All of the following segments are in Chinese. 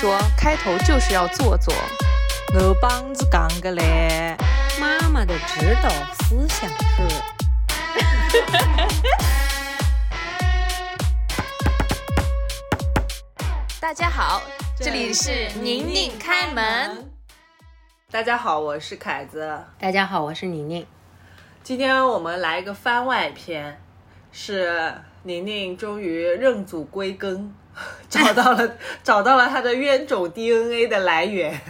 说开头就是要做作。我帮子讲个嘞，妈妈的指导思想是。大家好，这里是宁宁开门。大家好，我是凯子。大家好，我是宁宁。今天我们来一个番外篇，是宁宁终于认祖归根，找到了 找到了它的冤种 DNA 的来源。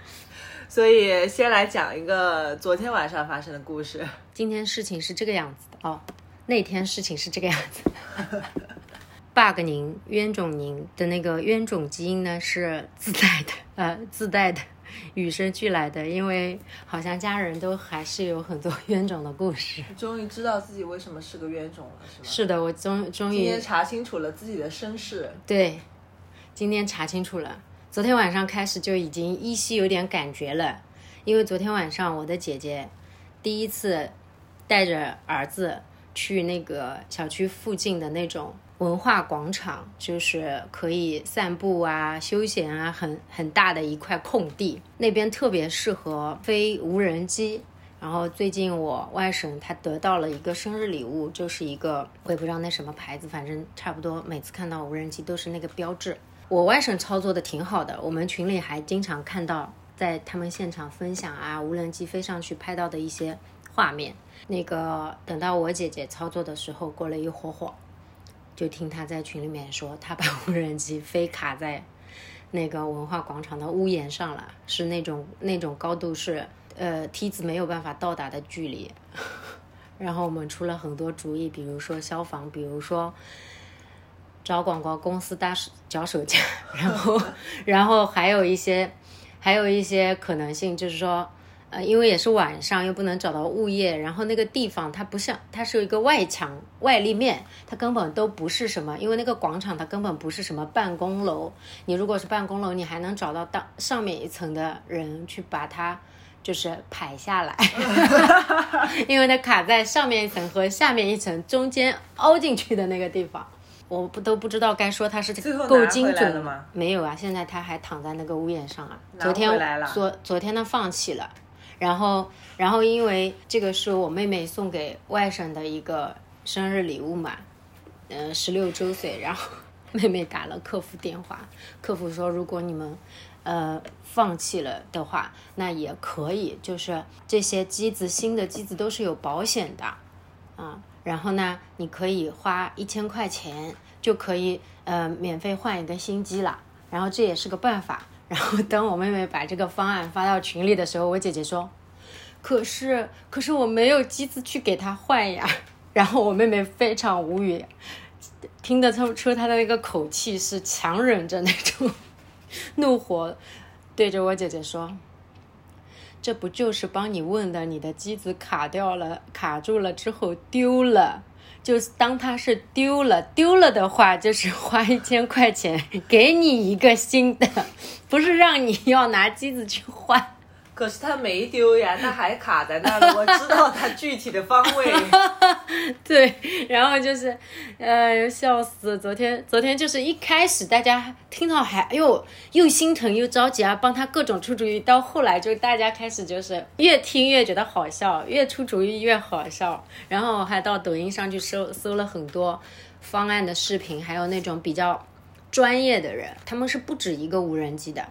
所以先来讲一个昨天晚上发生的故事。今天事情是这个样子的哦，那天事情是这个样子。bug 您冤种您的那个冤种基因呢是自带的，呃，自带的，与生俱来的。因为好像家人都还是有很多 冤种的故事。终于知道自己为什么是个冤种了，是吧？是的，我终终于今天查清楚了自己的身世。对，今天查清楚了。昨天晚上开始就已经依稀有点感觉了，因为昨天晚上我的姐姐第一次带着儿子去那个小区附近的那种文化广场，就是可以散步啊、休闲啊，很很大的一块空地，那边特别适合飞无人机。然后最近我外甥他得到了一个生日礼物，就是一个我也不知道那什么牌子，反正差不多每次看到无人机都是那个标志。我外甥操作的挺好的，我们群里还经常看到在他们现场分享啊，无人机飞上去拍到的一些画面。那个等到我姐姐操作的时候，过了一会儿，就听他在群里面说，他把无人机飞卡在那个文化广场的屋檐上了，是那种那种高度是呃梯子没有办法到达的距离。然后我们出了很多主意，比如说消防，比如说。找广告公司搭脚手架，然后，然后还有一些，还有一些可能性，就是说，呃，因为也是晚上，又不能找到物业，然后那个地方它不像，它是有一个外墙外立面，它根本都不是什么，因为那个广场它根本不是什么办公楼，你如果是办公楼，你还能找到当上面一层的人去把它就是排下来，因为它卡在上面一层和下面一层中间凹进去的那个地方。我不都不知道该说他是够精准吗？没有啊，现在他还躺在那个屋檐上啊。昨天昨昨天他放弃了，然后然后因为这个是我妹妹送给外甥的一个生日礼物嘛，嗯，十六周岁，然后 妹妹打了客服电话，客服说如果你们呃放弃了的话，那也可以，就是这些机子新的机子都是有保险的，啊。然后呢，你可以花一千块钱就可以呃免费换一个新机了。然后这也是个办法。然后等我妹妹把这个方案发到群里的时候，我姐姐说：“可是可是我没有机子去给她换呀。”然后我妹妹非常无语，听得出出她的那个口气是强忍着那种怒火，对着我姐姐说。这不就是帮你问的？你的机子卡掉了，卡住了之后丢了，就是当它是丢了，丢了的话，就是花一千块钱给你一个新的，不是让你要拿机子去换。可是他没丢呀，他还卡在那儿。我知道他具体的方位。对，然后就是，呃，笑死！昨天，昨天就是一开始大家听到还哎呦又心疼又着急啊，帮他各种出主意。到后来就大家开始就是越听越觉得好笑，越出主意越好笑。然后还到抖音上去搜搜了很多方案的视频，还有那种比较专业的人，他们是不止一个无人机的。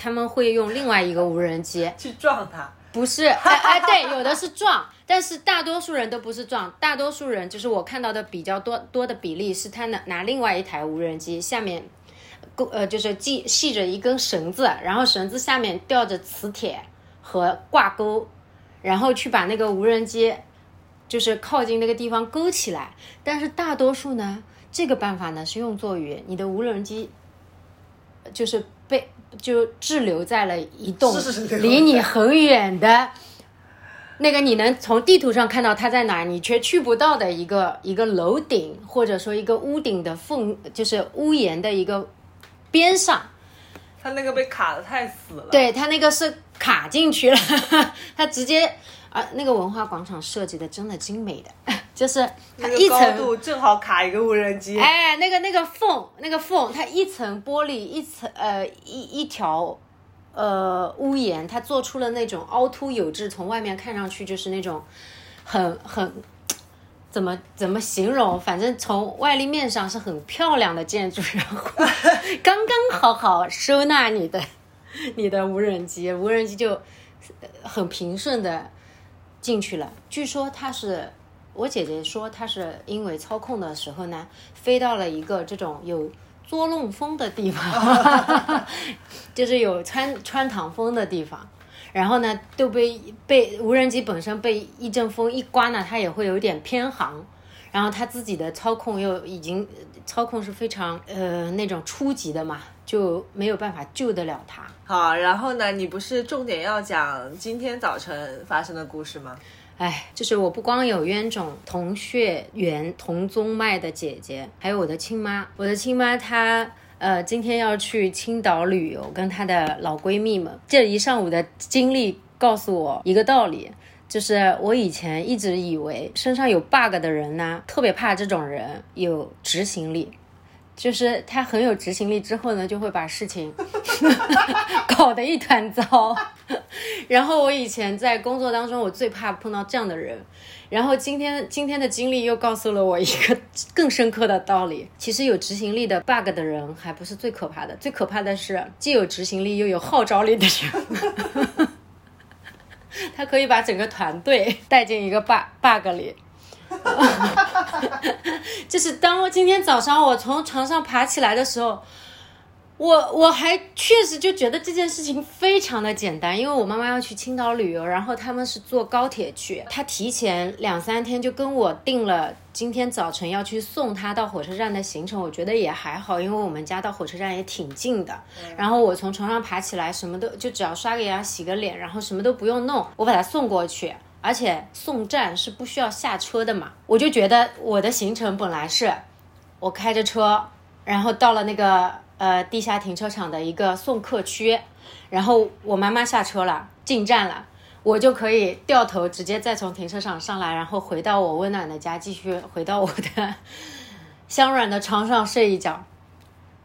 他们会用另外一个无人机去撞它，不是？哎哎，对，有的是撞，但是大多数人都不是撞，大多数人就是我看到的比较多多的比例是他拿拿另外一台无人机下面勾呃就是系系着一根绳子，然后绳子下面吊着磁铁和挂钩，然后去把那个无人机就是靠近那个地方勾起来。但是大多数呢，这个办法呢是用作于你的无人机就是被。就滞留在了一栋离你很远的，那个你能从地图上看到它在哪，你却去不到的一个一个楼顶，或者说一个屋顶的缝，就是屋檐的一个边上。它那个被卡的太死了。对，它那个是卡进去了，它直接啊，那个文化广场设计的真的精美的，就是它一层度正好卡一个无人机。哎，那个那个缝，那个缝，它一层玻璃，一层呃一一条呃屋檐，它做出了那种凹凸有致，从外面看上去就是那种很很怎么怎么形容？反正从外立面上是很漂亮的建筑，然后 刚刚好好收纳你的你的无人机，无人机就呃很平顺的进去了。据说它是我姐姐说，她是因为操控的时候呢，飞到了一个这种有捉弄风的地方，就是有穿穿堂风的地方。然后呢，都被被无人机本身被一阵风一刮呢，它也会有点偏航。然后它自己的操控又已经操控是非常呃那种初级的嘛，就没有办法救得了它。好，然后呢，你不是重点要讲今天早晨发生的故事吗？哎，就是我不光有冤种同血缘、同宗脉的姐姐，还有我的亲妈。我的亲妈她呃今天要去青岛旅游，跟她的老闺蜜们。这一上午的经历告诉我一个道理，就是我以前一直以为身上有 bug 的人呢，特别怕这种人有执行力。就是他很有执行力，之后呢，就会把事情 搞得一团糟。然后我以前在工作当中，我最怕碰到这样的人。然后今天今天的经历又告诉了我一个 更深刻的道理：其实有执行力的 bug 的人还不是最可怕的，最可怕的是既有执行力又有号召力的人。他可以把整个团队带进一个 bug bug 里。就是当我今天早上我从床上爬起来的时候，我我还确实就觉得这件事情非常的简单，因为我妈妈要去青岛旅游，然后他们是坐高铁去，她提前两三天就跟我定了今天早晨要去送她到火车站的行程，我觉得也还好，因为我们家到火车站也挺近的。然后我从床上爬起来，什么都就只要刷个牙、洗个脸，然后什么都不用弄，我把她送过去。而且送站是不需要下车的嘛，我就觉得我的行程本来是，我开着车，然后到了那个呃地下停车场的一个送客区，然后我妈妈下车了，进站了，我就可以掉头直接再从停车场上来，然后回到我温暖的家，继续回到我的 香软的床上睡一觉。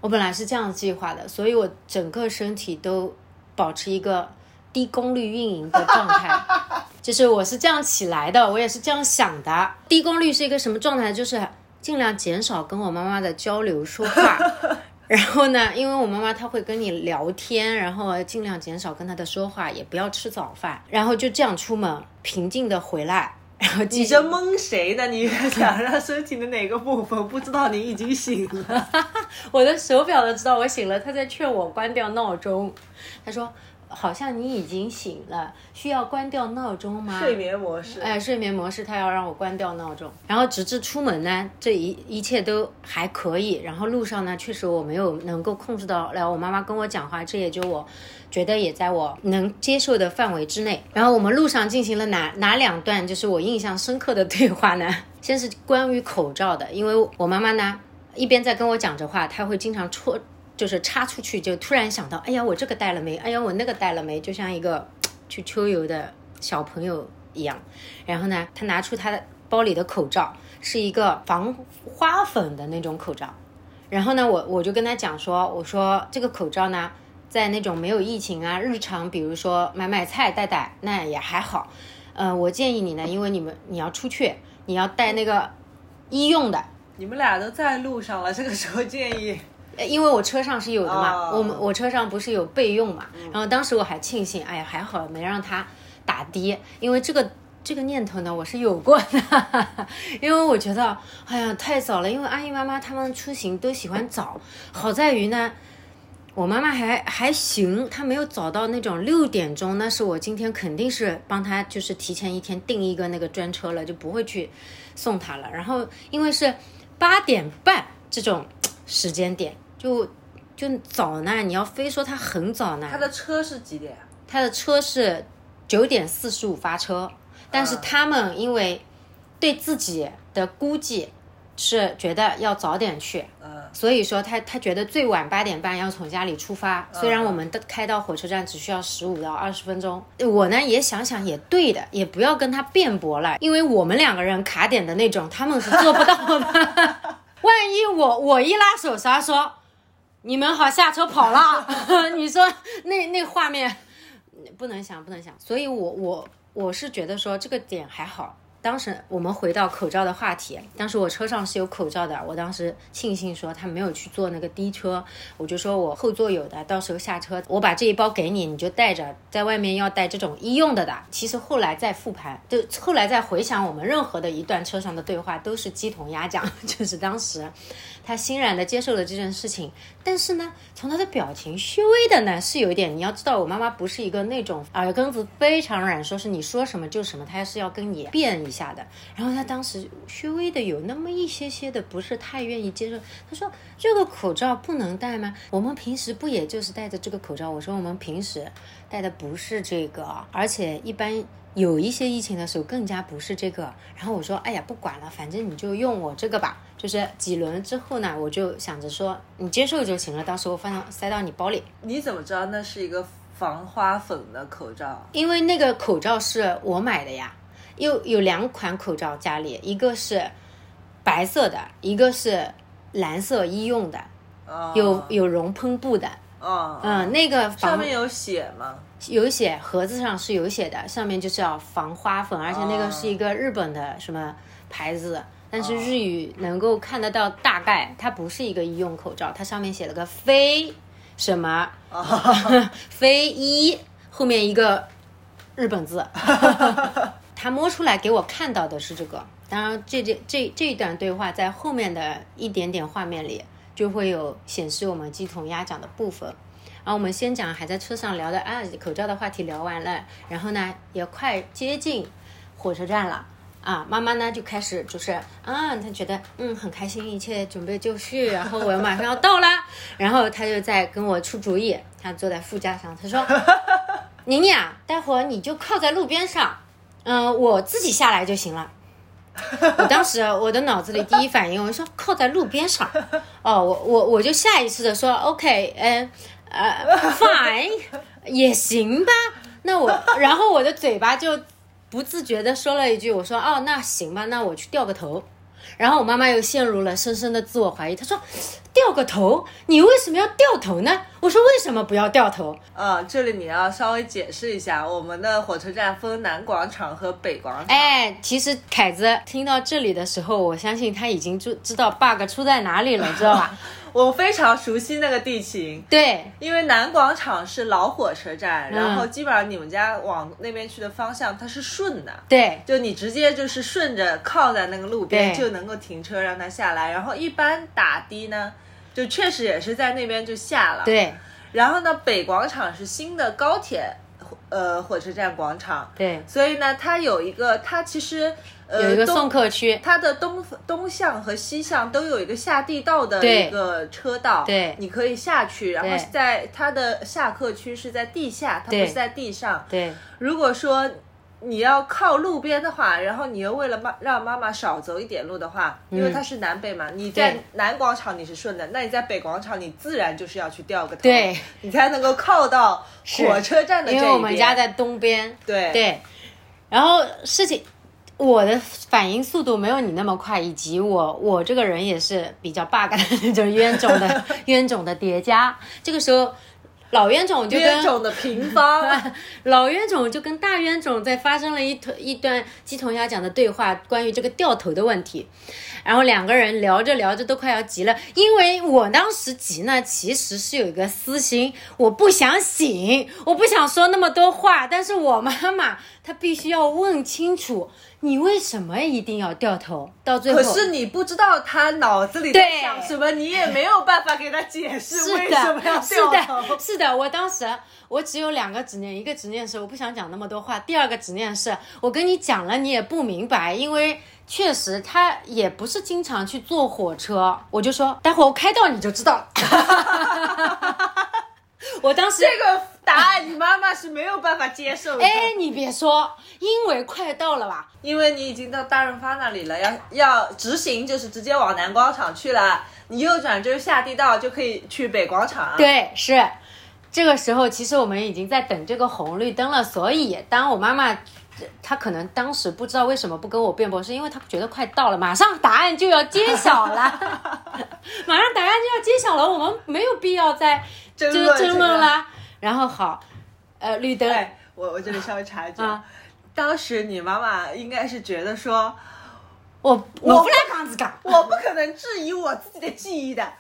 我本来是这样计划的，所以我整个身体都保持一个低功率运营的状态。就是我是这样起来的，我也是这样想的。低功率是一个什么状态？就是尽量减少跟我妈妈的交流说话。然后呢，因为我妈妈她会跟你聊天，然后尽量减少跟她的说话，也不要吃早饭，然后就这样出门，平静的回来。然后你这蒙谁呢？你想让身体的哪个部分不知道你已经醒了？我的手表都知道我醒了，他在劝我关掉闹钟。他说。好像你已经醒了，需要关掉闹钟吗？睡眠模式。哎，睡眠模式，他要让我关掉闹钟。然后直至出门呢，这一一切都还可以。然后路上呢，确实我没有能够控制到了我妈妈跟我讲话，这也就我觉得也在我能接受的范围之内。然后我们路上进行了哪哪两段就是我印象深刻的对话呢？先是关于口罩的，因为我妈妈呢一边在跟我讲着话，她会经常戳。就是插出去，就突然想到，哎呀，我这个带了没？哎呀，我那个带了没？就像一个去秋游的小朋友一样。然后呢，他拿出他的包里的口罩，是一个防花粉的那种口罩。然后呢，我我就跟他讲说，我说这个口罩呢，在那种没有疫情啊，日常比如说买买菜戴戴，那也还好。呃，我建议你呢，因为你们你要出去，你要带那个医用的。你们俩都在路上了，这个时候建议。因为我车上是有的嘛，我们我车上不是有备用嘛，然后当时我还庆幸，哎呀还好没让他打的，因为这个这个念头呢我是有过的，因为我觉得哎呀太早了，因为阿姨妈妈他们出行都喜欢早，好在于呢，我妈妈还还行，她没有早到那种六点钟，那是我今天肯定是帮她就是提前一天订一个那个专车了，就不会去送她了，然后因为是八点半这种时间点。就就早呢，你要非说他很早呢。他的车是几点？他的车是九点四十五发车，但是他们因为对自己的估计是觉得要早点去，嗯所以说他他觉得最晚八点半要从家里出发。虽然我们的开到火车站只需要十五到二十分钟，我呢也想想也对的，也不要跟他辩驳了，因为我们两个人卡点的那种，他们是做不到的。万一我我一拉手刹说你们好下车跑了，你说那那画面不能想不能想，所以我我我是觉得说这个点还好。当时我们回到口罩的话题，当时我车上是有口罩的，我当时庆幸说他没有去坐那个低车，我就说我后座有的，到时候下车我把这一包给你，你就带着，在外面要带这种医用的的。其实后来再复盘，就后来再回想我们任何的一段车上的对话，都是鸡同鸭讲，就是当时他欣然的接受了这件事情，但是呢，从他的表情虚微的呢是有一点，你要知道我妈妈不是一个那种耳根子非常软，说是你说什么就什么，她是要跟你辩一下的。然后他当时稍微的有那么一些些的不是太愿意接受，他说这个口罩不能戴吗？我们平时不也就是戴着这个口罩？我说我们平时戴的不是这个，而且一般。有一些疫情的时候更加不是这个，然后我说，哎呀，不管了，反正你就用我这个吧。就是几轮之后呢，我就想着说，你接受就行了，到时候放到塞到你包里。你怎么知道那是一个防花粉的口罩？因为那个口罩是我买的呀，有有两款口罩家里，一个是白色的，一个是蓝色医用的，哦有有熔喷布的。哦，嗯，那个上面有写吗？有写盒子上是有写的，上面就是要防花粉，而且那个是一个日本的什么牌子，但是日语能够看得到大概，它不是一个医用口罩，它上面写了个非什么 非医，后面一个日本字，他摸出来给我看到的是这个，当然这这这这一段对话在后面的一点点画面里就会有显示我们鸡同鸭讲的部分。然后我们先讲还在车上聊的啊，口罩的话题聊完了，然后呢也快接近火车站了啊，妈妈呢就开始就是啊，她觉得嗯很开心，一切准备就绪，然后我马上要到啦，然后她就在跟我出主意，她坐在副驾上，她说 宁宁啊，待会儿你就靠在路边上，嗯、我自己下来就行了。我当时我的脑子里第一反应，我说靠在路边上，哦，我我我就下意识的说 OK，嗯呃 fine 也行吧。那我然后我的嘴巴就不自觉的说了一句，我说哦那行吧，那我去掉个头。然后我妈妈又陷入了深深的自我怀疑，她说掉个头，你为什么要掉头呢？我说为什么不要掉头？呃，这里你要稍微解释一下，我们的火车站分南广场和北广场。哎，其实凯子听到这里的时候，我相信他已经就知道 bug 出在哪里了，知道吧？我非常熟悉那个地形，对，因为南广场是老火车站，嗯。然后基本上你们家往那边去的方向它是顺的。对，就你直接就是顺着靠在那个路边就能够停车让它下来，然后一般打的呢，就确实也是在那边就下了。对，然后呢，北广场是新的高铁呃火车站广场，对，所以呢，它有一个它其实有一个送客区，它的东东向和西向都有一个下地道的对一个车道，对。你可以下去，然后在它的下客区是在地下，它不是在地上。对，如果说你要靠路边的话，然后你又为了妈让妈妈少走一点路的话，因为它是南北嘛，你在南广场你是顺的，那你在北广场你自然就是要去掉个头，对，你才能够靠到火车站的这一边。因为我们家在东边，对。对，然后事情。我的反应速度没有你那么快，以及我我这个人也是比较 bug 的那种 冤种的 冤种的叠加。这个时候，老冤种就跟冤种的平方，老冤种就跟大冤种在发生了一段一段鸡同鸭讲的对话，关于这个掉头的问题。然后两个人聊着聊着都快要急了，因为我当时急呢，其实是有一个私心，我不想醒，我不想说那么多话，但是我妈妈她必须要问清楚，你为什么一定要掉头？到最后，可是你不知道他脑子里在想什么，你也没有办法给他解释为什么要的，是掉的，头。是的。我当时我只有两个执念，一个执念是我不想讲那么多话，第二个执念是我跟你讲了你也不明白，因为确实他也不是经常去坐火车，我就说待会儿我开到你就知道了。我当时这个答答案，你妈妈是没有办法接受的。哎，你别说，因为快到了吧？因为你已经到大润发那里了，要要直行就是直接往南广场去了，你右转就是下地道就可以去北广场。对，是这个时候，其实我们已经在等这个红绿灯了。所以，当我妈妈，她可能当时不知道为什么不跟我辩驳，是因为她觉得快到了，马上答案就要揭晓了，马上答案就要揭晓了，我们没有必要再争论争论啦。然后好，呃，绿灯，对，我我这里稍微插一句，啊当时你妈妈应该是觉得说，我我不来讲这个，我不可能质疑我自己的记忆的。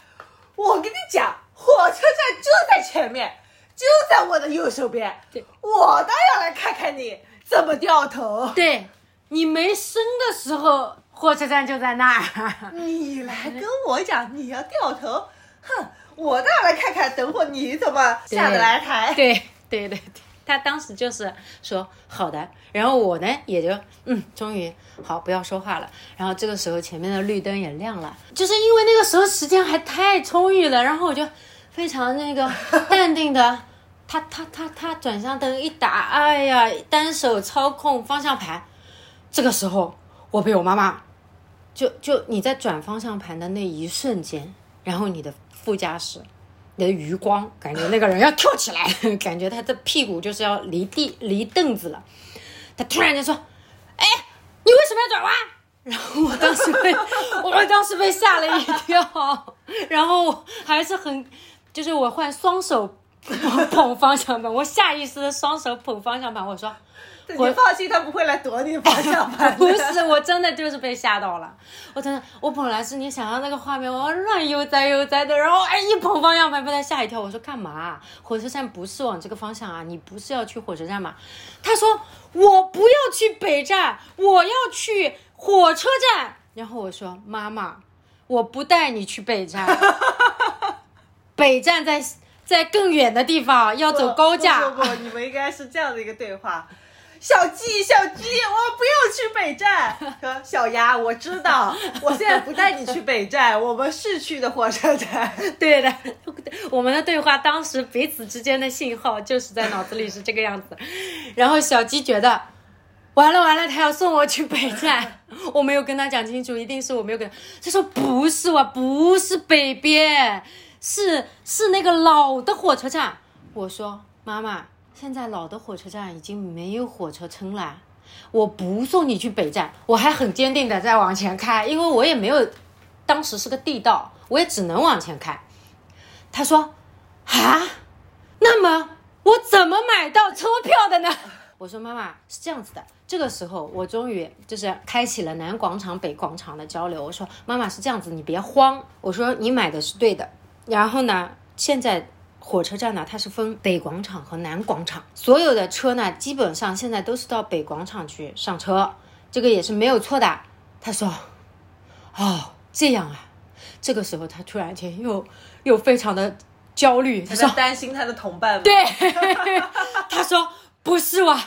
我跟你讲，火车站就在前面，就在我的右手边。对，我倒要来看看你怎么掉头。对你没生的时候，火车站就在那儿。你来跟我讲你要掉头，哼，我倒要来看看，等会儿你怎么下得来台。对对对对，他当时就是说好的，然后我呢也就嗯，终于好不要说话了。然后这个时候前面的绿灯也亮了，就是因为那个时候时间还太充裕了，然后我就非常那个 淡定的，他他他他转向灯一打，哎呀，单手操控方向盘，这个时候我被我妈妈就就你在转方向盘的那一瞬间，然后你的副驾驶。你的余光，感觉那个人要跳起来，感觉他的屁股就是要离地离凳子了。他突然间说：“哎，你为什么要转弯？”然后我当时被 我当时被吓了一跳，然后还是很，就是我换双手 捧方向盘，我下意识的双手捧方向盘，我说。你放心，他不会来夺你的方向盘。不是，我真的就是被吓到了。我真的，我本来是你想象那个画面，我乱悠哉悠哉的，然后哎一捧方向盘被他吓一跳。我说干嘛？火车站不是往这个方向啊？你不是要去火车站吗？他说我不要去北站，我要去火车站。然后我说妈妈，我不带你去北站，北站在在更远的地方，要走高架。不不不，你们应该是这样的一个对话。小鸡，小鸡，我不要去北站。说小鸭，我知道，我现在不带你去北站，我们是去的火车站。对的，我们的对话当时彼此之间的信号就是在脑子里是这个样子。然后小鸡觉得完了完了，他要送我去北站，我没有跟他讲清楚，一定是我没有跟他说不是我，不是北边，是是那个老的火车站。我说妈妈。现在老的火车站已经没有火车撑了，我不送你去北站，我还很坚定的在往前开，因为我也没有，当时是个地道，我也只能往前开。他说：“啊，那么我怎么买到车票的呢？”我说：“妈妈是这样子的，这个时候我终于就是开启了南广场、北广场的交流。我说：妈妈是这样子，你别慌。我说你买的是对的，然后呢，现在。”火车站呢，它是分北广场和南广场，所有的车呢，基本上现在都是到北广场去上车，这个也是没有错的。他说：“哦，这样啊。”这个时候他突然间又又非常的焦虑，他说：“担心他的同伴。”对，他说：“不是我，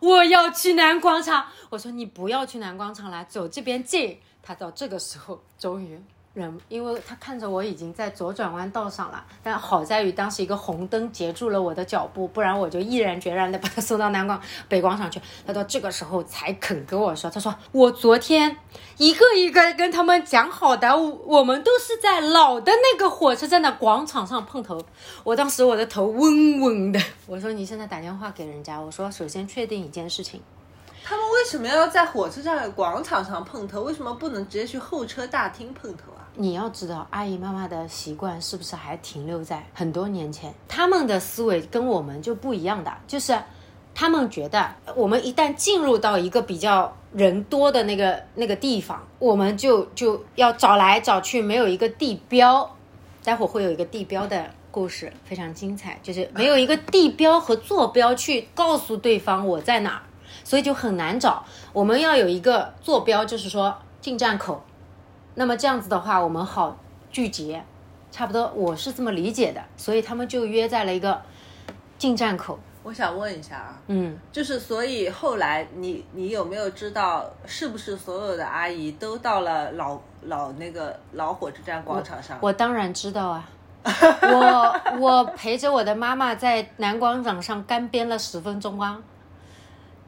我要去南广场。”我说：“你不要去南广场了，走这边近。”他到这个时候终于。人，因为他看着我已经在左转弯道上了，但好在于当时一个红灯截住了我的脚步，不然我就毅然决然的把他送到南广北广场去。他到这个时候才肯跟我说，他说我昨天一个一个跟他们讲好的，我们都是在老的那个火车站的广场上碰头。我当时我的头嗡嗡的，我说你现在打电话给人家，我说首先确定一件事情。他们为什么要在火车站的广场上碰头？为什么不能直接去候车大厅碰头啊？你要知道，阿姨妈妈的习惯是不是还停留在很多年前？他们的思维跟我们就不一样的，就是他们觉得我们一旦进入到一个比较人多的那个那个地方，我们就就要找来找去，没有一个地标。待会儿会有一个地标的故事，非常精彩，就是没有一个地标和坐标去告诉对方我在哪儿。所以就很难找，我们要有一个坐标，就是说进站口。那么这样子的话，我们好聚集，差不多我是这么理解的。所以他们就约在了一个进站口。我想问一下啊，嗯，就是所以后来你你有没有知道，是不是所有的阿姨都到了老老那个老火车站广场上？我当然知道啊。我我陪着我的妈妈在南广场上干编了十分钟啊。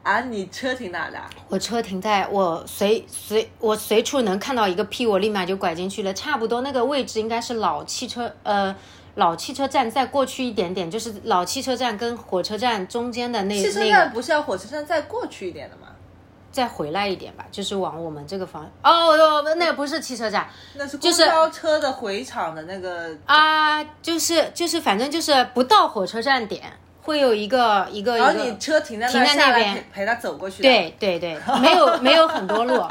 啊，你车停哪的？我车停在我随随我随处能看到一个 P，我立马就拐进去了。差不多那个位置应该是老汽车呃老汽车站再过去一点点，就是老汽车站跟火车站中间的那汽车那个站不是要火车站再过去一点的吗？再回来一点吧，就是往我们这个方哦哦，那个不是汽车站那是公交车的回场的那个啊，就是就是反正就是不到火车站点会有一个一个一然后你个。车停在停在那边陪陪他走过去。对对对，没有没有很多路，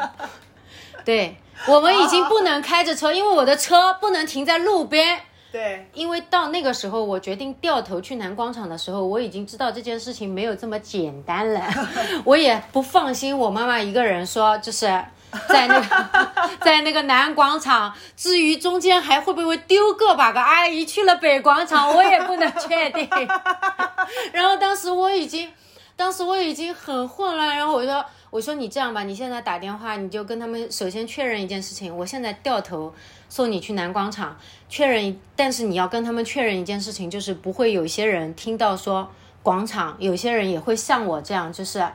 对我们已经不能开着车，因为我的车不能停在路边。对，因为到那个时候，我决定掉头去南广场的时候，我已经知道这件事情没有这么简单了。我也不放心我妈妈一个人说，就是在那个 在那个南广场，至于中间还会不会丢个把个阿姨去了北广场，我也不能确定。然后当时我已经，当时我已经很混乱，然后我说。我说你这样吧，你现在打电话，你就跟他们首先确认一件事情。我现在掉头送你去南广场，确认，但是你要跟他们确认一件事情，就是不会有些人听到说广场，有些人也会像我这样，就是，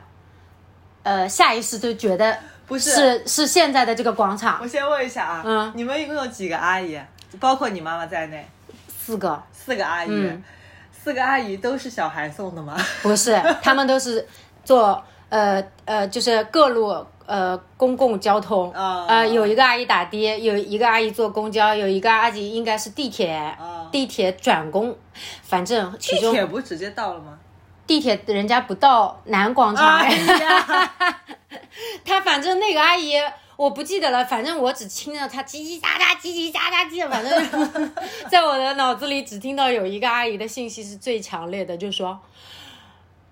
呃，下意识就觉得不是。是是现在的这个广场。我先问一下啊，嗯。你们一共有几个阿姨？包括你妈妈在内，四个，四个阿姨，嗯。四个阿姨都是小孩送的吗？不是，他们都是坐呃呃，就是各路呃公共交通，啊。呃有一个阿姨打的，有一个阿姨坐公交，有一个阿姨应该是地铁，啊。地铁转公，反正其地铁不直接到了吗？地铁人家不到南广场，哎呀，他反正那个阿姨我不记得了，反正我只听到她叽叽喳喳、叽叽喳喳叽，反正 在我的脑子里只听到有一个阿姨的信息是最强烈的，就说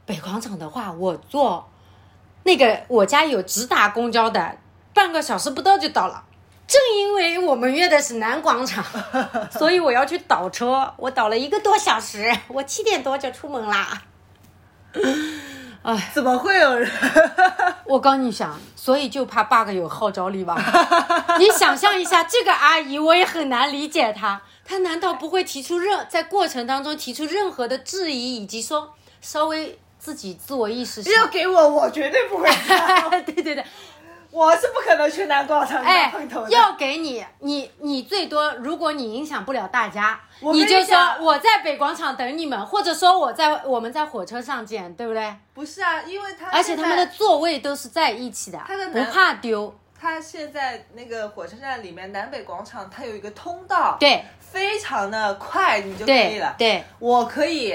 北广场的话，我坐那个我家有直达公交的，半个小时不到就到了。正因为我们约的是南广场，所以我要去倒车，我倒了一个多小时，我七点多就出门啦。怎么会有人？我跟你讲，所以就怕 bug 有号召力吧。你想象一下，这个阿姨我也很难理解她，她难道不会提出任在过程当中提出任何的质疑，以及说稍微自己自我意识要上？给我，我绝对不会。对对对，我是不可能去南广场碰头的。，要给你，你你最多，如果你影响不了大家，你就说我在北广场等你们，或者说我在我们在火车上见，对不对？不是啊，因为他而且他们的座位都是在一起的他的，不怕丢。他现在那个火车站里面南北广场，它有一个通道，对非常的快，你就可以对了。对，我可以。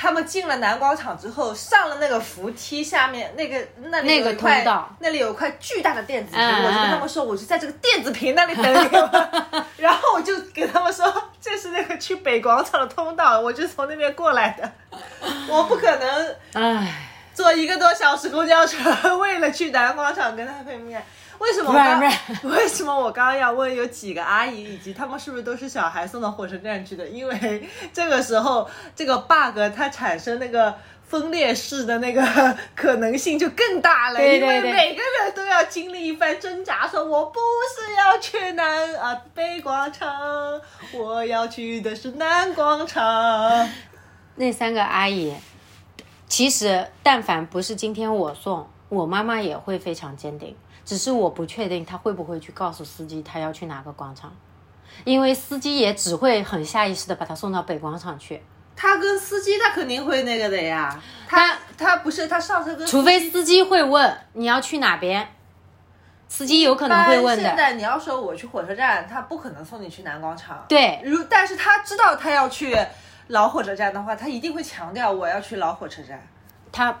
他们进了南广场之后，上了那个扶梯，下面那个那里那个有一块通道那里有块巨大的电子屏，嗯我就跟嗯他们说，我就在这个电子屏那里等你们。然后我就给他们说，这是那个去北广场的通道，我就从那边过来的。我不可能唉。坐一个多小时公交车，为了去南广场跟他碰面。为什么我刚 为什么我刚刚要问有几个阿姨，以及他们是不是都是小孩送到火车站去的？因为这个时候这个 bug 它产生那个分裂式的那个可能性就更大了，对对因为每个人都要经历一番挣扎，说我不是要去南啊北广场，我要去的是南广场。那三个阿姨，其实但凡不是今天我送，我妈妈也会非常坚定。只是我不确定他会不会去告诉司机他要去哪个广场，因为司机也只会很下意识的把他送到北广场去，他跟司机他肯定会那个的呀，他他不是他上车跟除非司机会问你要去哪边，司机有可能会问的。现在你要说我去火车站，他不可能送你去南广场。对，如但是他知道他要去老火车站的话，他一定会强调我要去老火车站。她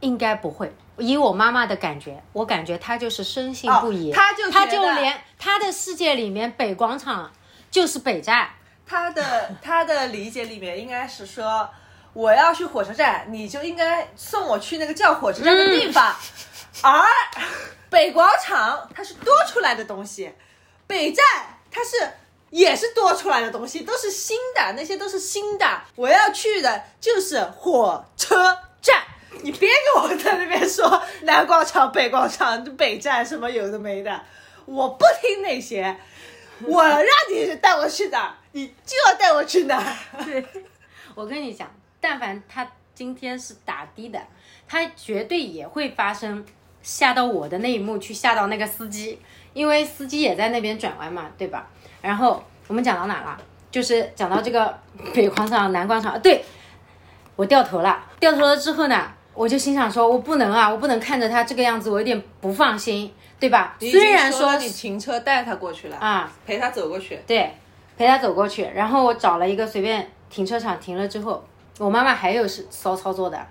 应该不会。以我妈妈的感觉，我感觉她就是深信不疑，哦她就她就连她的世界里面北广场就是北站。她的她的理解里面应该是说，我要去火车站，你就应该送我去那个叫火车站的地方，而北广场它是多出来的东西，北站它是。也是多出来的东西，都是新的，那些都是新的。我要去的就是火车站，你别给我在那边说南广场、北广场、北站什么有的没的，我不听那些。我让你带我去哪儿，你就要带我去哪儿。对，我跟你讲，但凡他今天是打的的，他绝对也会发生吓到我的那一幕，去吓到那个司机，因为司机也在那边转弯嘛，对吧？然后我们讲到哪了？就是讲到这个北广场、南广场，对我掉头了，掉头了之后呢，我就心想说，我不能啊，我不能看着他这个样子，我有点不放心，对吧？虽然说你停车带他过去了啊，陪他走过去，对，陪他走过去，然后我找了一个随便停车场停了之后，我妈妈还有是骚操作的，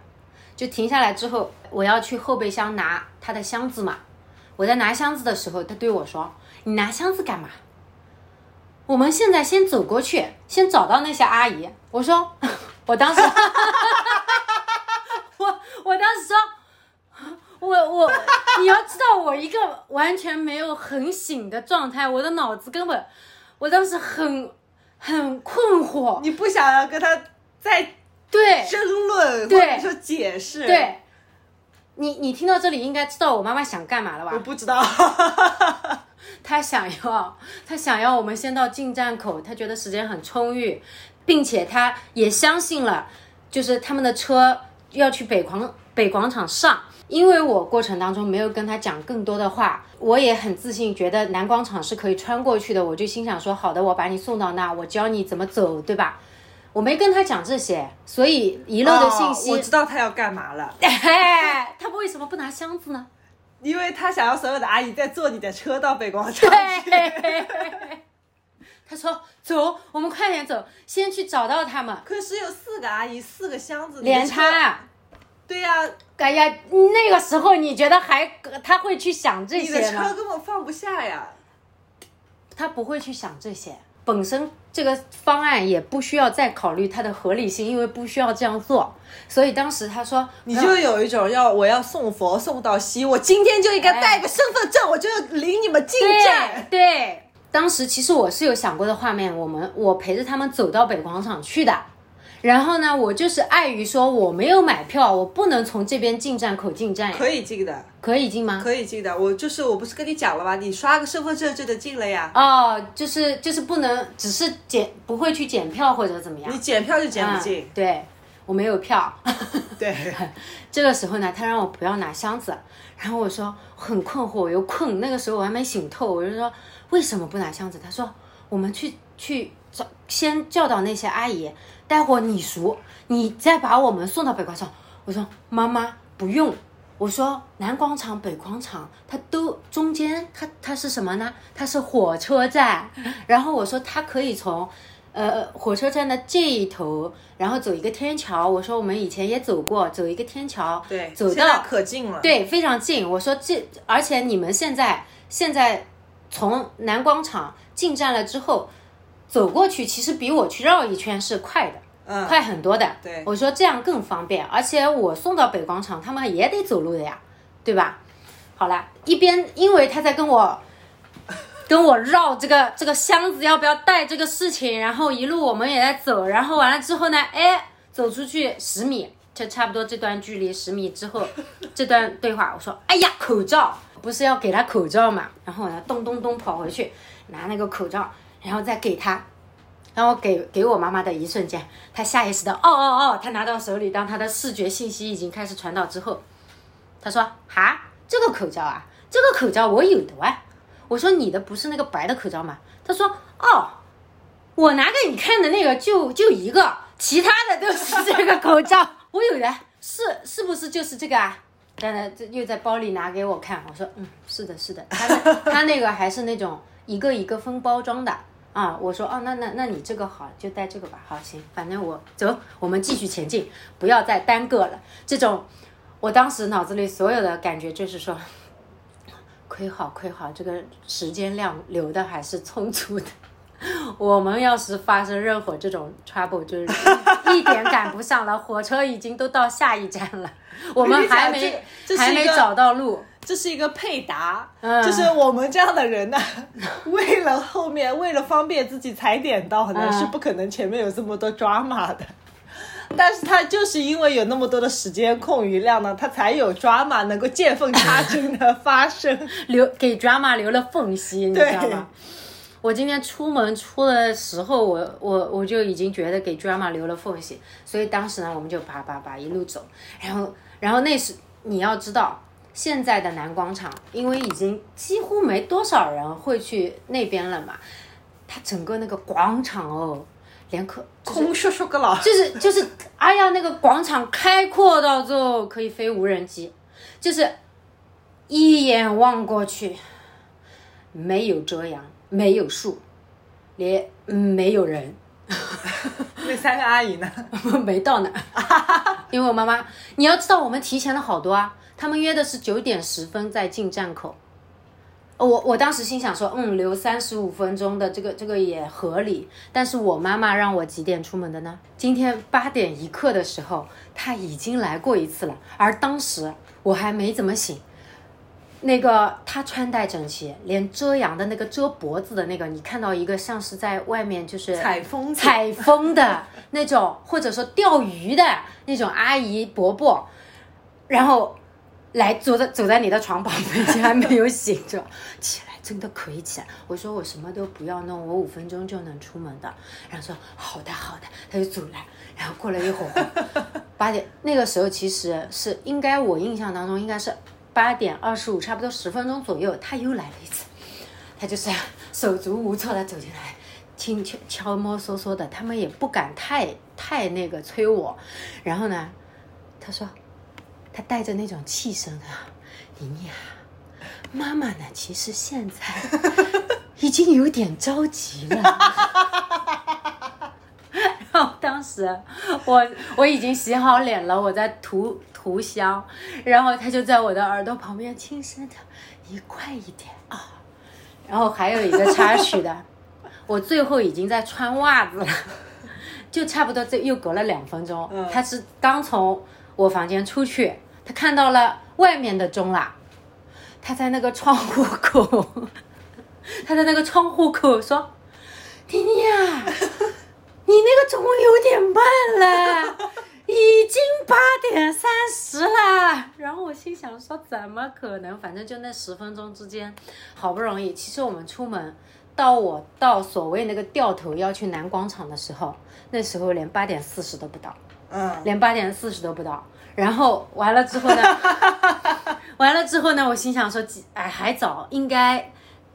就停下来之后，我要去后备箱拿他的箱子嘛，我在拿箱子的时候，他对我说：“你拿箱子干嘛？”我们现在先走过去，先找到那些阿姨。我说，我当时，我我当时说，我我，你要知道，我一个完全没有很醒的状态，我的脑子根本，我当时很很困惑。你不想要跟他再对争论，对或者说解释？对，你你听到这里应该知道我妈妈想干嘛了吧？我不知道。她想要，她想要我们先到进站口，她觉得时间很充裕，并且她也相信了，就是他们的车要去北广北广场上。因为我过程当中没有跟他讲更多的话，我也很自信，觉得南广场是可以穿过去的，我就心想说，好的，我把你送到那，我教你怎么走，对吧？我没跟他讲这些，所以遗漏的信息，我知道他要干嘛了。他为什么不拿箱子呢？因为他想要所有的阿姨再坐你的车到北广场去。他说：“走，我们快点走，先去找到他们。”可是有四个阿姨，四个箱子，连他。对呀，哎呀，那个时候你觉得还他会去想这些吗？你的车根本放不下呀。他不会去想这些，本身这个方案也不需要再考虑它的合理性，因为不需要这样做。所以当时他说，你就有一种要我要送佛送到西，我今天就应该带个身份证，我就领你们进站。对，当时其实我是有想过的画面，我们我陪着他们走到北广场去的。然后呢，我就是碍于说我没有买票，我不能从这边进站口进站。可以进的，可以进吗？可以进的。我就是我不是跟你讲了吗？你刷个身份证就能进了呀。哦，就是就是不能，只是检不会去检票或者怎么样。你检票就检不进。对，我没有票。对。这个时候呢，他让我不要拿箱子，然后我说很困惑，我又困，那个时候我还没醒透，我就说为什么不拿箱子？他说我们去去找，先叫到那些阿姨。待会你熟，你再把我们送到北广场。我说妈妈不用。我说南广场、北广场，它都中间，它它是什么呢？它是火车站。然后我说它可以从，呃，火车站的这一头，然后走一个天桥。我说我们以前也走过，走一个天桥，对，走到可近了，对，非常近。我说这，而且你们现在现在从南广场进站了之后。走过去其实比我去绕一圈是快的，嗯，快很多的。对，我说这样更方便，而且我送到北广场，他们也得走路的呀，对吧？好了，一边因为他在跟我 跟我绕这个这个箱子要不要带这个事情，然后一路我们也在走，然后完了之后呢，哎，走出去十米，就差不多这段距离十米之后，这段对话，我说，哎呀，口罩不是要给他口罩嘛？然后呢，咚咚咚跑回去拿那个口罩。然后再给他，然后给给我妈妈的一瞬间，他下意识的哦哦哦，他拿到手里，当他的视觉信息已经开始传导之后，他说：“哈，这个口罩啊，这个口罩我有的哇。”我说：“你的不是那个白的口罩吗？”他说：“哦，我拿给你看的那个就就一个，其他的都是这个口罩，我有的是是不是就是这个啊？”当然，这又在包里拿给我看，我说：“嗯，是的，是的，他他那个还是那种一个一个分包装的。”啊，我说哦，那那那你这个好，就带这个吧。好，行，反正我走，我们继续前进，不要再耽搁了。这种，我当时脑子里所有的感觉就是说，亏好亏好，这个时间量留的还是充足的。我们要是发生任何这种 trouble，就是一点赶不上了，火车已经都到下一站了，我们还没还没找到路。这是一个配搭，就是我们这样的人呢，为了后面，为了方便自己踩点到呢，是不可能前面有这么多抓马的。但是他就是因为有那么多的时间空余量呢，他才有抓马能够见缝插针的发生，留给抓马留了缝隙，你知道吗？我今天出门出的时候，我我我就已经觉得给 drama 留了缝隙，所以当时呢，我们就叭叭叭一路走，然后然后那时你要知道，现在的南广场，因为已经几乎没多少人会去那边了嘛，它整个那个广场哦，连可空咻咻个了，就是就是，哎呀，那个广场开阔到之后可以飞无人机，就是一眼望过去，没有遮阳，没有树，连嗯没有人，那三个阿姨呢？没到呢。因为我妈妈，你要知道我们提前了好多啊，他们约的是九点十分在进站口。我我当时心想说，嗯，留三十五分钟的这个这个也合理。但是我妈妈让我几点出门的呢？今天八点一刻的时候，她已经来过一次了，而当时我还没怎么醒。那个她穿戴整齐，连遮阳的那个遮脖子的那个，你看到一个像是在外面就是采风采风的那种，或者说钓鱼的那种阿姨伯伯，然后来走在走在你的床旁边，你还没有醒着，起来真的可以起来。我说我什么都不要弄，我五分钟就能出门的。然后说好的好的，他就走了。然后过了一会儿，八点那个时候其实是应该我印象当中应该是八点二十五，差不多十分钟左右，他又来了一次。他就是手足无措的走进来，轻悄悄摸索索的，他们也不敢太太那个催我。然后呢，他说，他带着那种气声啊，妮妮啊，妈妈呢，其实现在 已经有点着急了。然后当时我我已经洗好脸了，我在涂涂香，然后他就在我的耳朵旁边轻声的：“你快一点啊！”然后还有一个插曲的，我最后已经在穿袜子了，就差不多这又隔了两分钟，他是刚从我房间出去，他看到了外面的钟啦，他在那个窗户口，他在那个窗户口说：“婷婷啊。”你那个钟有点慢了，已经八点三十了。然后我心想说，怎么可能？反正就那十分钟之间，好不容易。其实我们出门到我到所谓那个掉头要去南广场的时候，那时候连八点四十都不到，嗯，连八点四十都不到。然后完了之后呢，完了之后呢，我心想说，哎，还早，应该。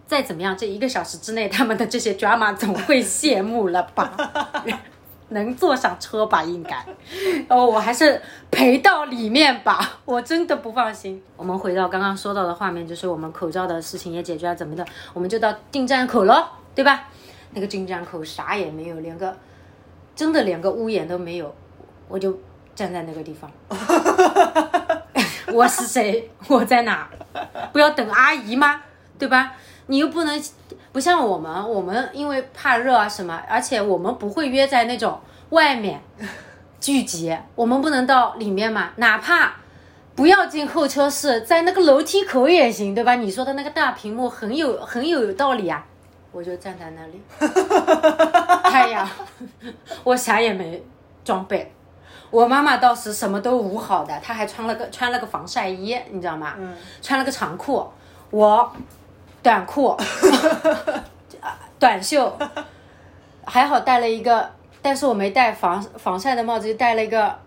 再怎么样，这一个小时之内，他们的这些 drama 总会谢幕了吧？能坐上车吧？应该。哦，我还是陪到里面吧，我真的不放心。我们回到刚刚说到的画面，就是我们口罩的事情也解决了，怎么的？我们就到进站口了，对吧？那个进站口啥也没有，连个真的连个屋檐都没有，我就站在那个地方。我是谁？我在哪？不要等阿姨吗？对吧？你又不能不像我们，我们因为怕热啊什么，而且我们不会约在那种外面聚集，我们不能到里面嘛，哪怕不要进候车室，在那个楼梯口也行，对吧？你说的那个大屏幕很有很有道理啊，我就站在那里，太阳，我啥也没装备，我妈妈倒是什么都捂好的，她还穿了个穿了个防晒衣，你知道吗？嗯，穿了个长裤，我。短裤，短袖，还好戴了一个，但是我没戴防防晒的帽子，就戴了一个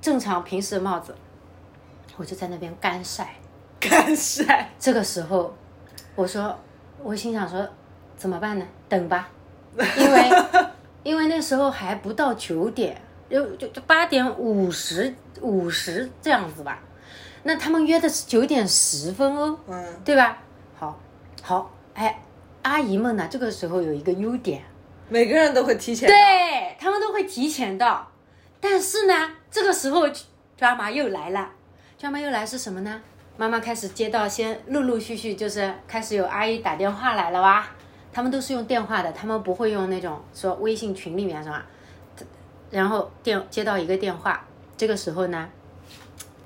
正常平时的帽子，我就在那边干晒，干晒。这个时候，我说，我心想说，怎么办呢？等吧，因为因为那时候还不到九点，就就就八点五十五十这样子吧，那他们约的是九点十分哦，嗯，对吧？好。好，哎，阿姨们呢？这个时候有一个优点，每个人都会提前，对他们都会提前到。但是呢，这个时候抓马又来了，抓马又来是什么呢？妈妈开始接到，先陆陆续续就是开始有阿姨打电话来了哇。他们都是用电话的，他们不会用那种说微信群里面是吧？然后电接到一个电话，这个时候呢，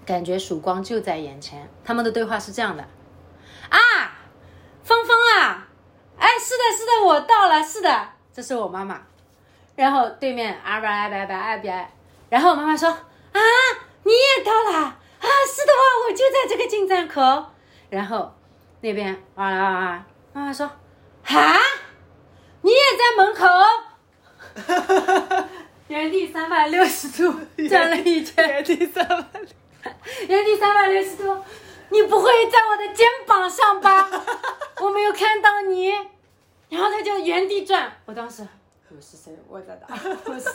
感觉曙光就在眼前。他们的对话是这样的，啊。芳芳啊，哎，是的，是的，我到了，是的，这是我妈妈。然后对面阿白阿白阿白阿白，然后妈妈说啊，你也到了啊，是的话，我就在这个进站口。然后那边啊啊啊，妈妈说啊，你也在门口，哈哈哈哈原地三百六十度转了一圈，原地三百，原地三百六十度，你不会在我的肩膀上吧？我没有看到你，然后他就原地转，我当时我是谁？我在哪？我是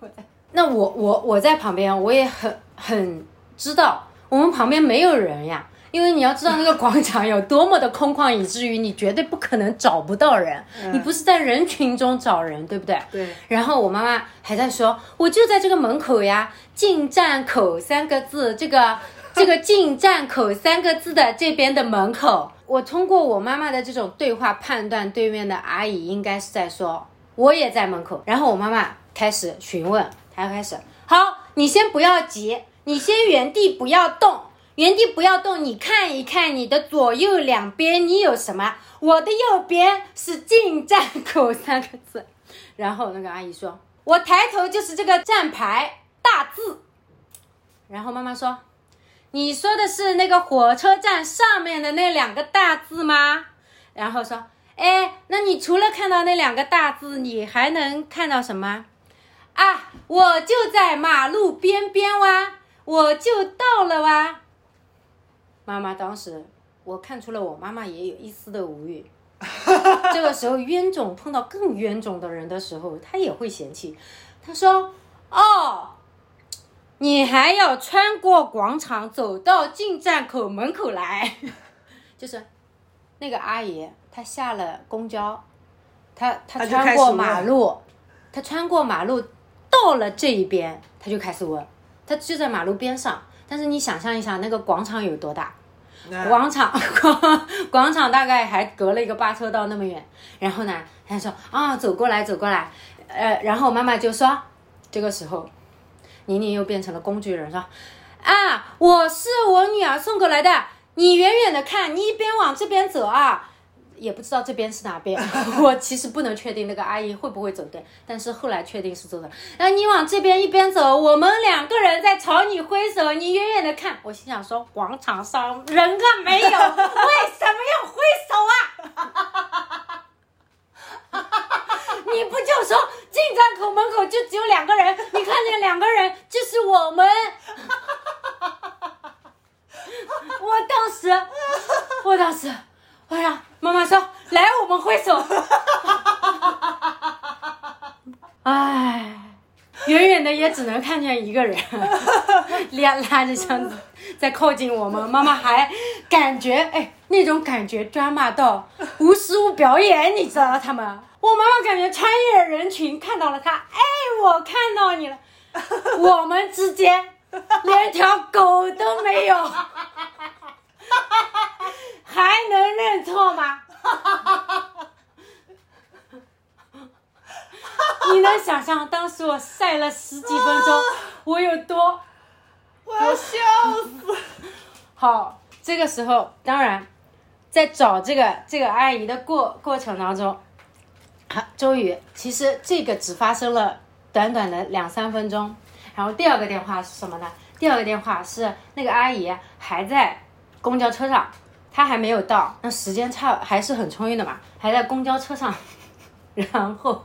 我在。那我我我在旁边，我也很很知道我们旁边没有人呀，因为你要知道那个广场有多么的空旷，以至于你绝对不可能找不到人。你不是在人群中找人，对不对？对。然后我妈妈还在说，我就在这个门口呀，进站口三个字，这个 这个进站口三个字的这边的门口。我通过我妈妈的这种对话判断，对面的阿姨应该是在说我也在门口。然后我妈妈开始询问。她开始，好，你先不要急，你先原地不要动，原地不要动，你看一看你的左右两边你有什么？我的右边是进站口三个字，然后那个阿姨说，我抬头就是这个站牌大字，然后妈妈说，你说的是那个火车站上面的那两个大字吗？然后说，哎，那你除了看到那两个大字，你还能看到什么？啊，我就在马路边边哇，我就到了哇。妈妈当时，我看出了我妈妈也有一丝的无语。这个时候冤种碰到更冤种的人的时候，他也会嫌弃。他说：“哦，你还要穿过广场走到进站口门口来，就是那个阿姨，她下了公交，她她穿过马路，她穿过马路。”到了这一边，她就开始问，她就在马路边上。但是你想象一下，那个广场有多大？广场 广广场大概还隔了一个八车道那么远。然后呢，他说啊，走过来，走过来。呃，然后妈妈就说，这个时候，宁宁又变成了工具人，说啊，我是我女儿送过来的，你远远的看，你一边往这边走啊。也不知道这边是哪边，我其实不能确定那个阿姨会不会走对，但是后来确定是走的。那你往这边一边走，我们两个人在朝你挥手，你远远的看。我心想说，广场上人个没有，为什么要挥手啊？你不就说进站口门口就只有两个人，你看见两个人就是我们。我当时，我当时。哎呀，妈妈说来，我们挥手。哎，远远的也只能看见一个人，拉拉着箱子在靠近我们。妈妈还感觉哎，那种感觉抓马到无实物表演，你知道他们？我妈妈感觉穿越人群看到了他，哎，我看到你了。我们之间连条狗都没有。还能认错吗？你能想象当时我晒了十几分钟，我有多？我要笑死！好，这个时候当然在找这个这个阿姨的过过程当中，好，终于其实这个只发生了短短的两三分钟。然后第二个电话是什么呢？第二个电话是那个阿姨还在公交车上。他还没有到，那时间差还是很充裕的嘛，还在公交车上。然后，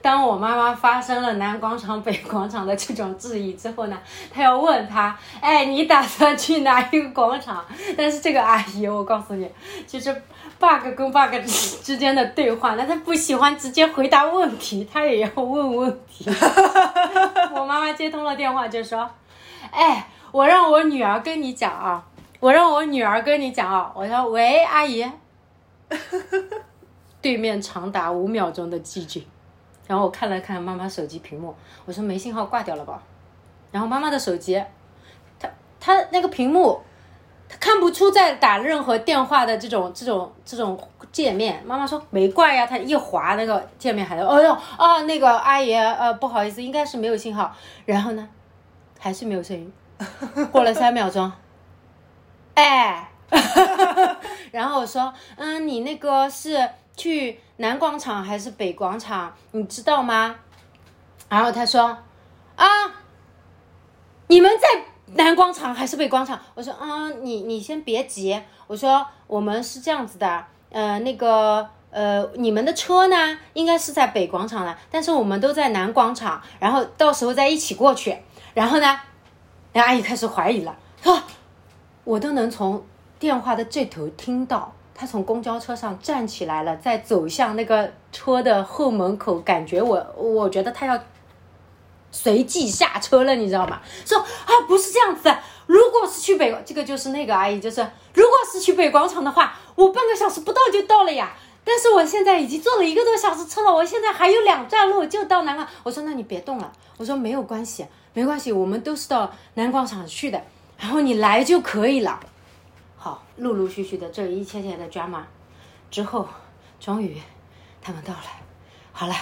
当我妈妈发生了南广场、北广场的这种质疑之后呢，他要问他，哎，你打算去哪一个广场？但是这个阿姨，我告诉你，其实 bug 跟 bug 之间的对话，那她不喜欢直接回答问题，她也要问问题。我妈妈接通了电话就说，哎，我让我女儿跟你讲啊。我让我女儿跟你讲啊，我说喂，阿姨，对面长达五秒钟的寂静，然后我看了看妈妈手机屏幕，我说没信号挂掉了吧？然后妈妈的手机，她她那个屏幕，她看不出在打任何电话的这种这种这种界面。妈妈说没挂呀，她一划那个界面还在，哎呦啊，那个阿姨呃不好意思，应该是没有信号。然后呢，还是没有声音，过了三秒钟。哎，然后我说，嗯，你那个是去南广场还是北广场？你知道吗？然后他说，啊，你们在南广场还是北广场？我说，嗯，你你先别急。我说，我们是这样子的，呃，那个呃，你们的车呢，应该是在北广场的，但是我们都在南广场，然后到时候再一起过去。然后呢，那阿姨开始怀疑了，说，我都能从电话的这头听到，他从公交车上站起来了，在走向那个车的后门口，感觉我，我觉得他要随即下车了，你知道吗？说啊，不是这样子的，如果是去北，这个就是那个阿姨，就是如果是去北广场的话，我半个小时不到就到了呀。但是我现在已经坐了一个多小时车了，我现在还有两站路就到南广。我说那你别动了，我说没有关系，没关系，我们都是到南广场去的，然后你来就可以了。好，陆陆续续的这一切切的 drama 之后，终于他们到了，好了，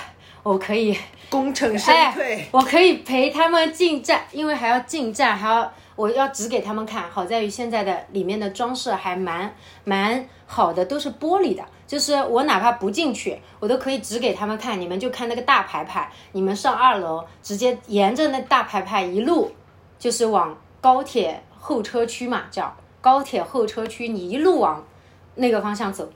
我可以功成身退。哎，我可以陪他们进站，因为还要进站，还要我要指给他们看。好在于现在的里面的装饰还蛮蛮好的，都是玻璃的，就是我哪怕不进去，我都可以指给他们看。你们就看那个大牌牌，你们上二楼，直接沿着那大牌牌一路，就是往高铁候车区嘛，叫高铁候车区，你一路往那个方向走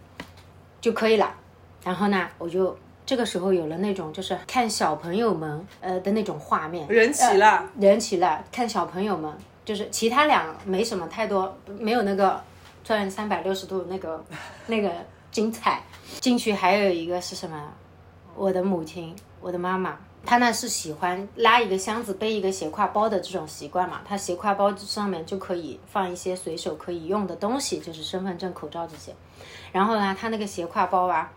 就可以了。然后呢，我就这个时候有了那种就是看小朋友们呃的那种画面，人齐了，人齐了，看小朋友们，就是其他俩没什么太多，没有那个转三百六十度那个 那个精彩。进去还有一个是什么？我的母亲，我的妈妈，她呢是喜欢拉一个箱子背一个斜挎包的这种习惯嘛。他斜挎包上面就可以放一些随手可以用的东西，就是身份证、口罩这些。然后呢，他那个斜挎包啊，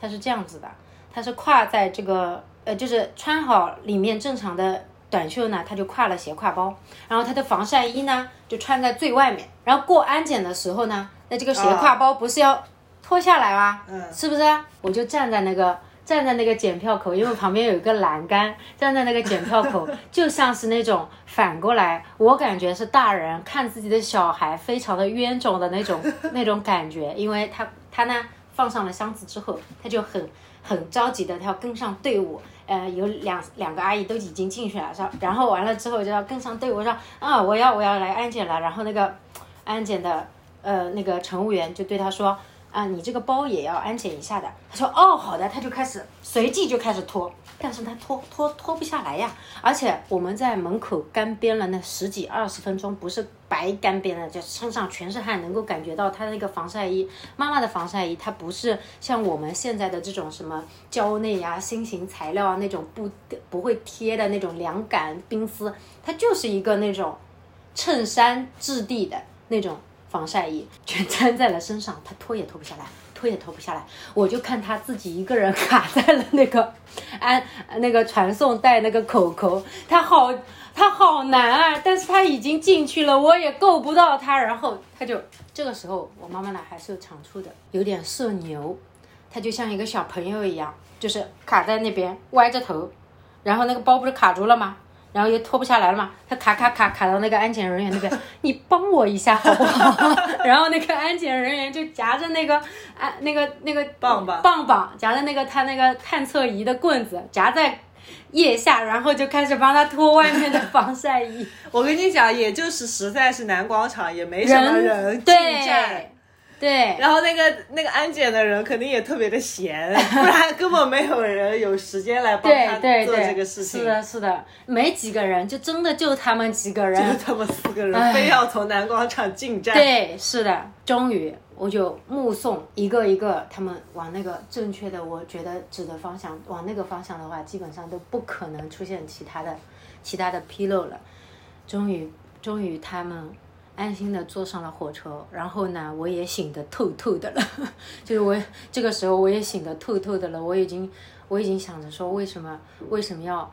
它是这样子的，它是挎在这个呃，就是穿好里面正常的短袖呢，他就挎了斜挎包，然后他的防晒衣呢就穿在最外面。然后过安检的时候呢，那这个斜挎包不是要脱下来吗？嗯是不是？我就站在那个站在那个检票口，因为旁边有一个栏杆，站在那个检票口，就像是那种反过来，我感觉是大人看自己的小孩非常的冤种的那种 那种感觉，因为他他呢放上了箱子之后，他就很很着急的，他要跟上队伍。呃，有两两个阿姨都已经进去了，说，然后完了之后就要跟上队伍，说啊，我要我要来安检了。然后那个安检的呃那个乘务员就对他说啊，你这个包也要安检一下的。他说哦，好的，他就开始随即就开始脱，但是他脱脱脱不下来呀。而且我们在门口干煸了那十几二十分钟，不是白干煸的，就身上全是汗，能够感觉到他那个防晒衣，妈妈的防晒衣，它不是像我们现在的这种什么胶内呀、新型材料啊那种不不会贴的那种凉感冰丝，它就是一个那种衬衫质地的那种防晒衣，全粘在了身上，他脱也脱不下来，脱也脱不下来。我就看他自己一个人卡在了那个安那个传送带那个口口，他好他好难啊！但是他已经进去了，我也够不到他。然后他就这个时候，我妈妈呢还是有长处的，有点社牛，他就像一个小朋友一样，就是卡在那边歪着头，然后那个包不是卡住了吗？然后又脱不下来了嘛，他卡卡卡卡到那个安检人员那边，你帮我一下好不好？然后那个安检人员就夹着那个安那个那个棒棒棒棒，夹着那个他那个探测仪的棍子夹在腋下，然后就开始帮他脱外面的防晒衣。我跟你讲，也就是实在是南广场也没什么人进站对。然后那个那个安检的人肯定也特别的闲，不然根本没有人有时间来帮他做这个事情。是的，是的，没几个人，就真的就他们几个人就。他们四个人哎非要从南广场进站。对，是的，终于我就目送一个一个他们往那个正确的，我觉得指的方向，往那个方向的话，基本上都不可能出现其他的其他的纰漏了。终于，终于他们安心的坐上了火车，然后呢，我也醒得透透的了，就是我这个时候我也醒得透透的了，我已经我已经想着说，为什么为什么要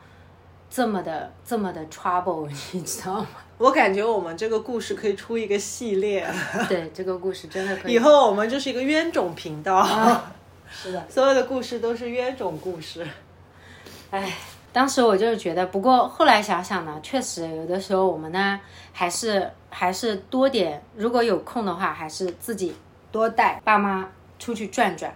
这么的这么的 trouble，你知道吗？我感觉我们这个故事可以出一个系列，对，这个故事真的可以。以后我们就是一个冤种频道，是的，所有的故事都是冤种故事。哎，当时我就是觉得，不过后来想想呢，确实有的时候我们呢，还是还是多点，如果有空的话，还是自己多带爸妈出去转转。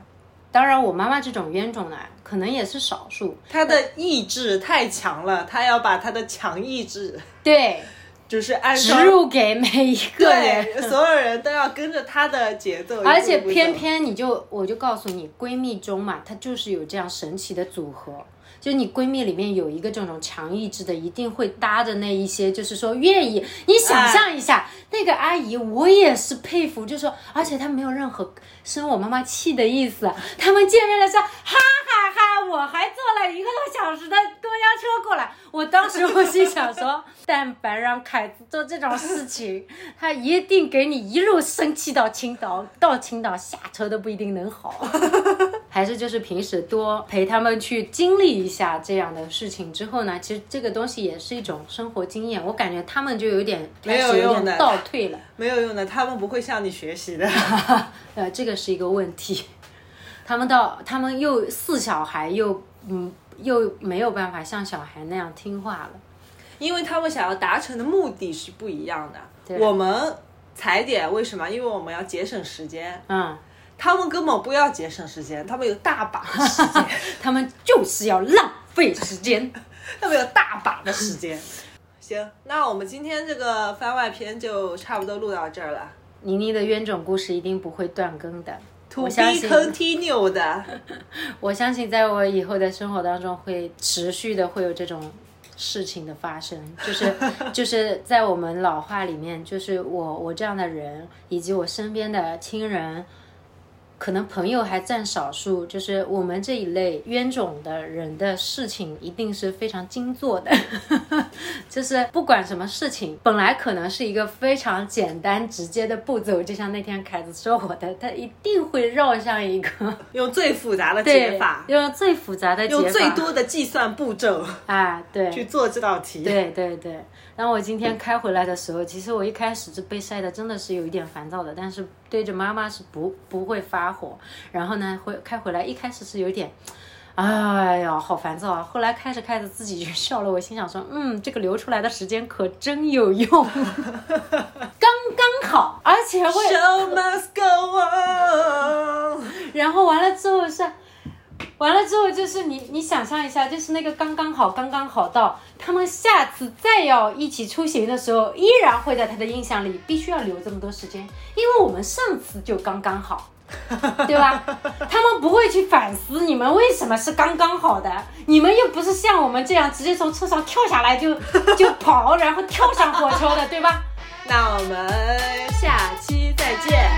当然，我妈妈这种冤种呢，可能也是少数。她的意志太强了，她要把她的强意志对，就是按照植入给每一个人。对，所有人都要跟着她的节奏，而且偏偏你就我就告诉你，闺蜜中嘛，她就是有这样神奇的组合。就你闺蜜里面有一个这种强意志的，一定会搭着那一些，就是说愿意。你想象一下，那个阿姨，我也是佩服，就是说，而且她没有任何生我妈妈气的意思。他们见面的时候，哈哈哈我还坐了一个多小时的公交车过来。我当时我心想说，但凡让凯子做这种事情，他一定给你一路生气到青岛，到青岛下车都不一定能好。还是就是平时多陪他们去经历一下这样的事情之后呢，其实这个东西也是一种生活经验。我感觉他们就有点没有用的倒退了，没有用的，他们不会向你学习的。呃，这个是一个问题。他们到他们又似小孩又嗯又没有办法像小孩那样听话了。因为他们想要达成的目的是不一样的。我们踩点为什么？因为我们要节省时间，嗯，他们根本不要节省时间，他们有大把的时间，他们就是要浪费时间。他们有大把的时间。行，那我们今天这个番外篇就差不多录到这儿了。妮妮的冤种故事一定不会断更的。我相信 我相信在我以后的生活当中会持续的会有这种事情的发生，就是就是在我们老话里面，就是我我这样的人，以及我身边的亲人。可能朋友还占少数，就是我们这一类冤种的人的事情，一定是非常精做的。就是不管什么事情，本来可能是一个非常简单直接的步骤，就像那天凯子说我的，他一定会绕向一个 用最复杂的解法，用最复杂的解法，用最多的计算步骤 啊，对，去做这道题。对对对，然后我今天开回来的时候，其实我一开始是被晒的，真的是有一点烦躁的，但是对着妈妈是不不会发火。然后呢，回开回来一开始是有点，哎呀，好烦躁啊！后来开着开着自己就笑了，我心想说，嗯，这个留出来的时间可真有用，刚刚好，而且会 Show must go on。然后完了之后是，完了之后就是你你想象一下，就是那个刚刚好，刚刚好到他们下次再要一起出行的时候，依然会在他的印象里必须要留这么多时间，因为我们上次就刚刚好。对吧？他们不会去反思你们为什么是刚刚好的，你们又不是像我们这样直接从车上跳下来就 就跑，然后跳上火车的，对吧？那我们下期再见。